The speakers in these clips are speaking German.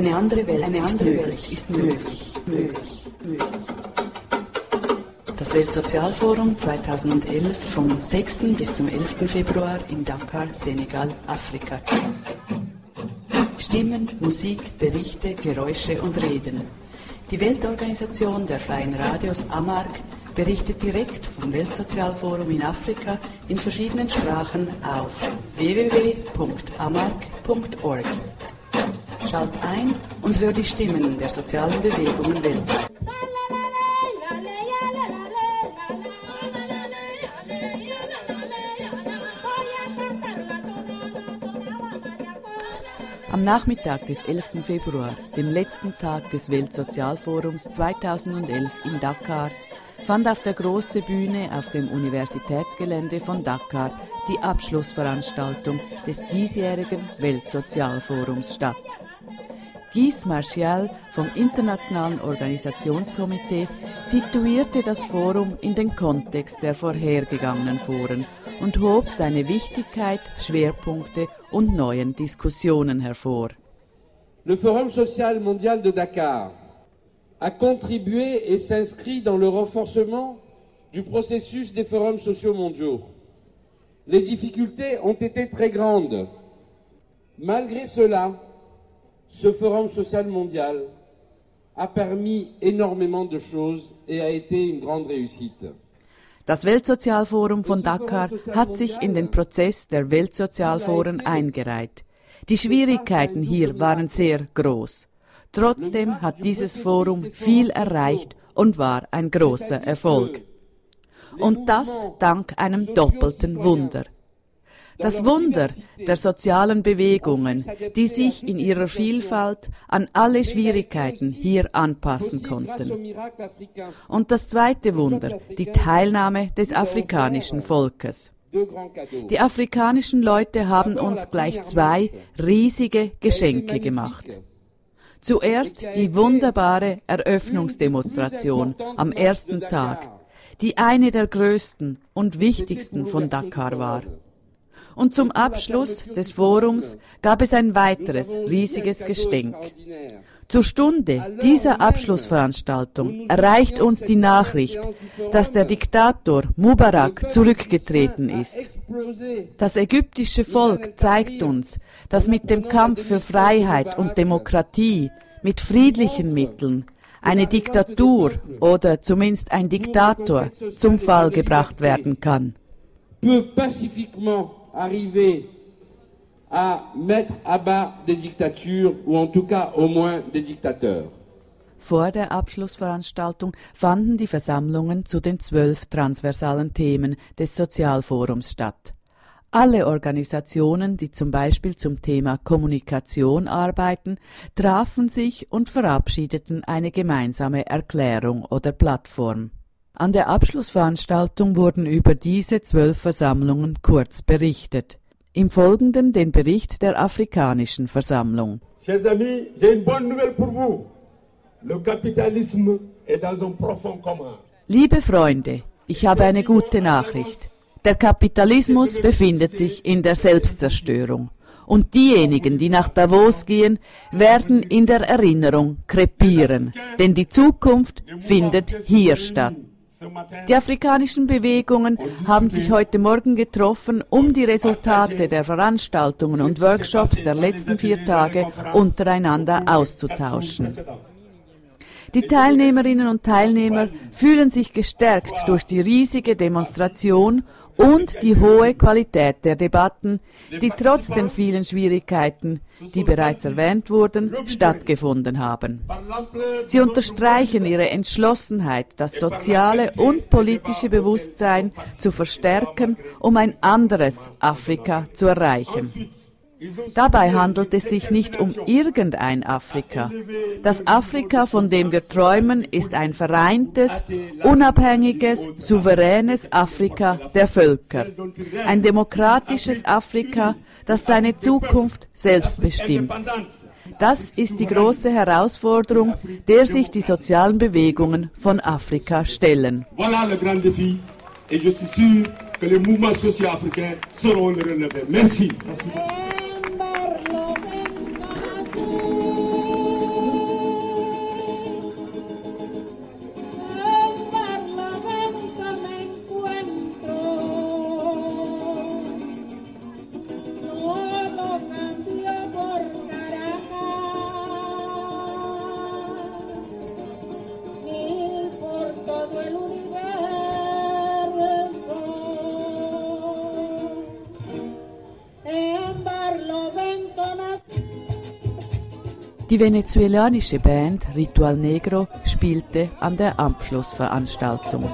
Eine andere Welt, eine andere Welt ist möglich, möglich, möglich. Das Weltsozialforum 2011 vom 6. bis zum 11. Februar in Dakar, Senegal, Afrika. Stimmen, Musik, Berichte, Geräusche und Reden. Die Weltorganisation der Freien Radios AMARC berichtet direkt vom Weltsozialforum in Afrika in verschiedenen Sprachen auf www.amarc.org. Schalt ein und hör die Stimmen der sozialen Bewegungen weltweit. Am Nachmittag des 11. Februar, dem letzten Tag des Weltsozialforums 2011 in Dakar, fand auf der großen Bühne auf dem Universitätsgelände von Dakar die Abschlussveranstaltung des diesjährigen Weltsozialforums statt. Guy Martial vom Internationalen Organisationskomitee situierte das Forum in den Kontext der vorhergegangenen Foren und hob seine Wichtigkeit, Schwerpunkte und neuen Diskussionen hervor. Le Forum social mondial de Dakar a contribué et s'inscrit dans le renforcement du processus des forums sociaux mondiaux. Les difficultés ont été très grandes. Malgré cela, ce Forum social mondial a permis énormément de choses et a été une grande réussite. Das Weltsozialforum von Dakar hat sich in den Prozess der Weltsozialforen eingereiht. Die Schwierigkeiten hier waren sehr groß. Trotzdem hat dieses Forum viel erreicht und war ein großer Erfolg. Und das dank einem doppelten Wunder. Das Wunder der sozialen Bewegungen, die sich in ihrer Vielfalt an alle Schwierigkeiten hier anpassen konnten. Und das zweite Wunder, die Teilnahme des afrikanischen Volkes. Die afrikanischen Leute haben uns gleich zwei riesige Geschenke gemacht. Zuerst die wunderbare Eröffnungsdemonstration am ersten Tag, die eine der größten und wichtigsten von Dakar war. Und zum Abschluss des Forums gab es ein weiteres riesiges Geschenk. Zur Stunde dieser Abschlussveranstaltung erreicht uns die Nachricht, dass der Diktator Mubarak zurückgetreten ist. Das ägyptische Volk zeigt uns, dass mit dem Kampf für Freiheit und Demokratie, mit friedlichen Mitteln, eine Diktatur oder zumindest ein Diktator zum Fall gebracht werden kann arriver à mettre à bas des dictatures ou en tout cas au moins des dictateurs. Vor der Abschlussveranstaltung fanden die Versammlungen zu den zwölf transversalen Themen des Sozialforums statt. Alle Organisationen, die zum Beispiel zum Thema Kommunikation arbeiten, trafen sich und verabschiedeten eine gemeinsame Erklärung oder Plattform. An der Abschlussveranstaltung wurden über diese zwölf Versammlungen kurz berichtet. Im Folgenden den Bericht der Afrikanischen Versammlung. Chers amis, j'ai une bonne nouvelle pour vous. Le capitalisme est dans un profond coma. Liebe Freunde, ich habe eine gute Nachricht. Der Kapitalismus befindet sich in der Selbstzerstörung. Und diejenigen, die nach Davos gehen, werden in der Erinnerung krepieren. Denn die Zukunft findet hier statt. Die afrikanischen Bewegungen haben sich heute Morgen getroffen, um die Resultate der Veranstaltungen und Workshops der letzten vier Tage untereinander auszutauschen. Die Teilnehmerinnen und Teilnehmer fühlen sich gestärkt durch die riesige Demonstration und die hohe Qualität der Debatten, die trotz den vielen Schwierigkeiten, die bereits erwähnt wurden, stattgefunden haben. Sie unterstreichen ihre Entschlossenheit, das soziale und politische Bewusstsein zu verstärken, um ein anderes Afrika zu erreichen. Dabei handelt es sich nicht um irgendein Afrika. Das Afrika, von dem wir träumen, ist ein vereintes, unabhängiges, souveränes Afrika der Völker. Ein demokratisches Afrika, das seine Zukunft selbst bestimmt. Das ist die große Herausforderung, der sich die sozialen Bewegungen von Afrika stellen. Voilà le grand défi et je suis sûr que les mouvements sociaux africains seront le relever. Merci. Merci. Die venezuelanische Band Ritual Negro spielte an der Abschlussveranstaltung.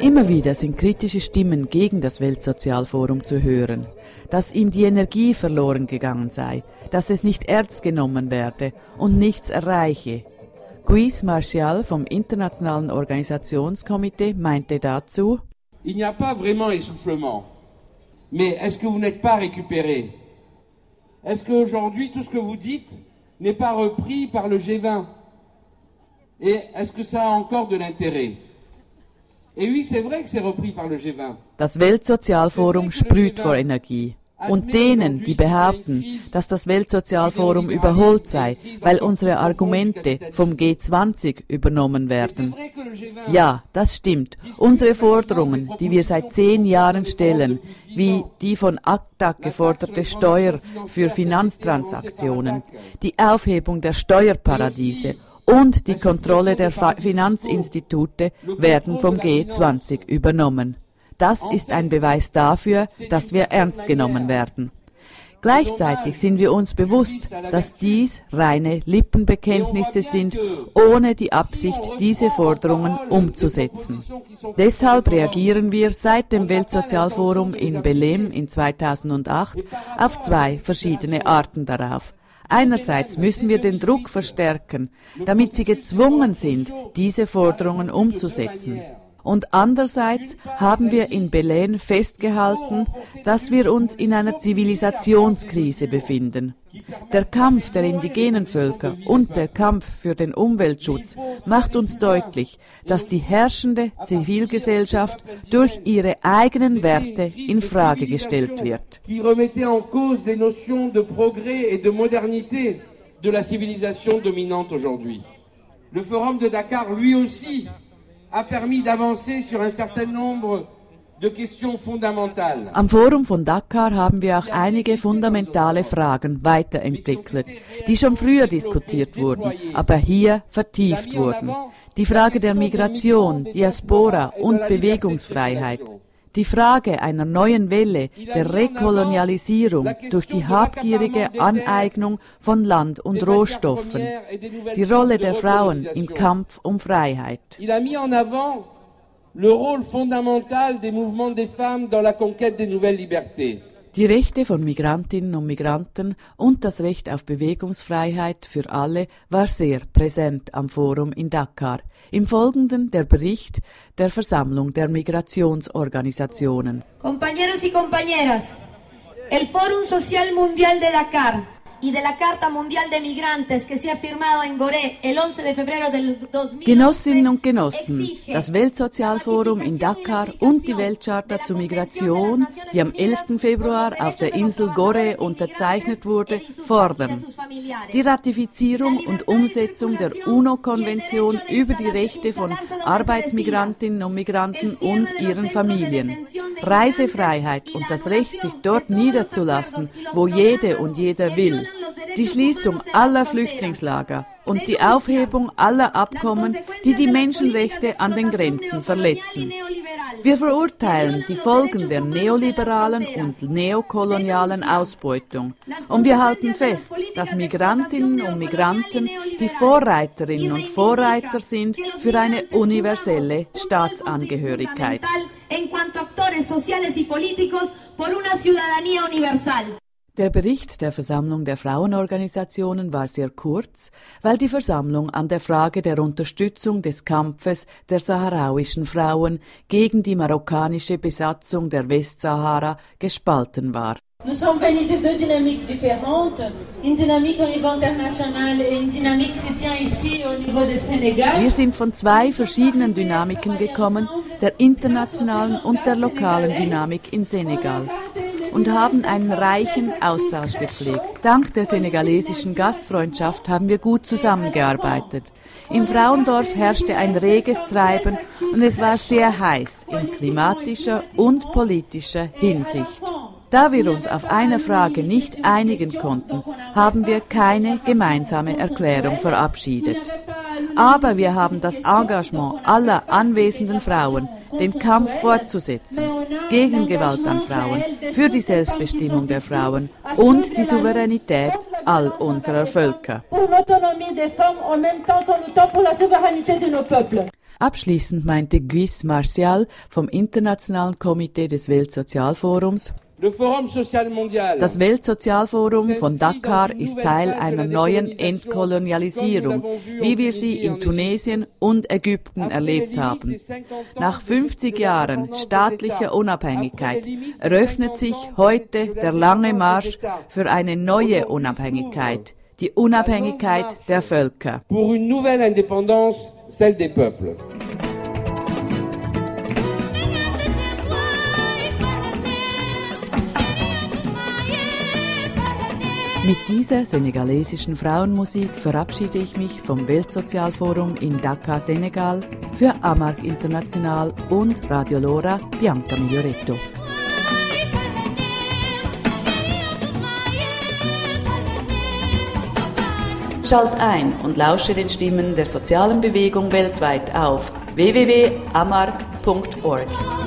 Immer wieder sind kritische Stimmen gegen das Weltsozialforum zu hören, dass ihm die Energie verloren gegangen sei, dass es nicht ernst genommen werde und nichts erreiche. Guis Martial vom Internationalen Organisationskomitee meinte dazu, Il n'y a pas vraiment essoufflement. Mais est-ce que vous n'êtes pas récupéré? Est-ce qu'aujourd'hui, tout ce que vous dites n'est pas repris par le G20 Et est-ce que ça a encore de l'intérêt? Et oui, c'est vrai que c'est repris par le G20. Das Weltsozialforum sprüht vor Energie. Und denen, die behaupten, dass das Weltsozialforum überholt sei, weil unsere Argumente vom G20 übernommen werden. Ja, das stimmt. Unsere Forderungen, die wir seit zehn Jahren stellen, wie die von ACTA geforderte Steuer für Finanztransaktionen, die Aufhebung der Steuerparadiese und die Kontrolle der Finanzinstitute werden vom G20 übernommen. Das ist ein Beweis dafür, dass wir ernst genommen werden. Gleichzeitig sind wir uns bewusst, dass dies reine Lippenbekenntnisse sind, ohne die Absicht, diese Forderungen umzusetzen. Deshalb reagieren wir seit dem Weltsozialforum in Belém in 2008 auf zwei verschiedene Arten darauf. Einerseits müssen wir den Druck verstärken, damit sie gezwungen sind, diese Forderungen umzusetzen. Und andererseits haben wir in Belen festgehalten, dass wir uns in einer Zivilisationskrise befinden. Der Kampf der indigenen Völker und der Kampf für den Umweltschutz macht uns deutlich, dass die herrschende Zivilgesellschaft durch ihre eigenen Werte in Frage gestellt wird. Le Forum de Dakar, lui aussi, a permis d'avancer sur un certain nombre Am Forum von Dakar haben wir auch einige fundamentale Fragen weiterentwickelt, die schon früher diskutiert wurden, aber hier vertieft wurden. Die Frage der Migration, Diaspora und Bewegungsfreiheit. Die Frage einer neuen Welle der Rekolonialisierung durch die habgierige Aneignung von Land und Rohstoffen. Die Rolle der Frauen im Kampf um Freiheit. Le rôle fondamental des mouvements des femmes dans la conquête des nouvelles libertés. Die Rechte von Migrantinnen und Migranten und das Recht auf Bewegungsfreiheit für alle war sehr präsent am Forum in Dakar. Im Folgenden der Bericht der Versammlung der Migrationsorganisationen. Compañeros y compañeras, el Fórum Social Mundial de Dakar y de la Carta Mundial de Migrantes que se ha firmado en Goré el 11 de febrero del 2011. Genossinnen und Genossen, das Weltsozialforum in Dakar und die Weltcharta zur Migration, die am 11. Februar auf der Insel Goré unterzeichnet wurde, fordern die Ratifizierung und Umsetzung der UNO-Konvention über die Rechte von Arbeitsmigrantinnen und Migranten und ihren Familien, Reisefreiheit und das Recht, sich dort niederzulassen, wo jede und jeder will die Schließung aller Flüchtlingslager und die Aufhebung aller Abkommen, die die Menschenrechte an den Grenzen verletzen. Wir verurteilen die Folgen der neoliberalen und neokolonialen Ausbeutung und wir halten fest, dass Migrantinnen und Migranten die Vorreiterinnen und Vorreiter sind für eine universelle Staatsangehörigkeit. Der Bericht der Versammlung der Frauenorganisationen war sehr kurz, weil die Versammlung an der Frage der Unterstützung des Kampfes der saharauischen Frauen gegen die marokkanische Besatzung der Westsahara gespalten war. Nous sommes venus de deux dynamiques différentes, une dynamique au niveau international et une dynamique qui se tient ici au niveau du Sénégal. Wir sind von zwei verschiedenen Dynamiken gekommen, der internationalen und der lokalen Dynamik in Senegal und haben einen reichen Austausch gepflegt. Dank der senegalesischen Gastfreundschaft haben wir gut zusammengearbeitet. Im Frauendorf herrschte ein reges Treiben und es war sehr heiß in klimatischer und politischer Hinsicht. Da wir uns auf eine Frage nicht einigen konnten, haben wir keine gemeinsame Erklärung verabschiedet. Aber wir haben das Engagement aller anwesenden Frauen den Kampf fortzusetzen gegen Gewalt an Frauen, für die Selbstbestimmung der Frauen und die Souveränität all unserer Völker. Abschließend meinte Guis Martial vom Internationalen Komitee des Weltsozialforums, das Weltsozialforum von Dakar ist Teil einer neuen Entkolonialisierung, wie wir sie in Tunesien und Ägypten erlebt haben. Nach 50 Jahren staatlicher Unabhängigkeit eröffnet sich heute der lange Marsch für eine neue Unabhängigkeit, die Unabhängigkeit der Völker. Mit dieser senegalesischen Frauenmusik verabschiede ich mich vom Weltsozialforum in Dakar, Senegal, für Amark International und Radio Lora Bianca Miglioretto. Schalt ein und lausche den Stimmen der sozialen Bewegung weltweit auf www.amark.org.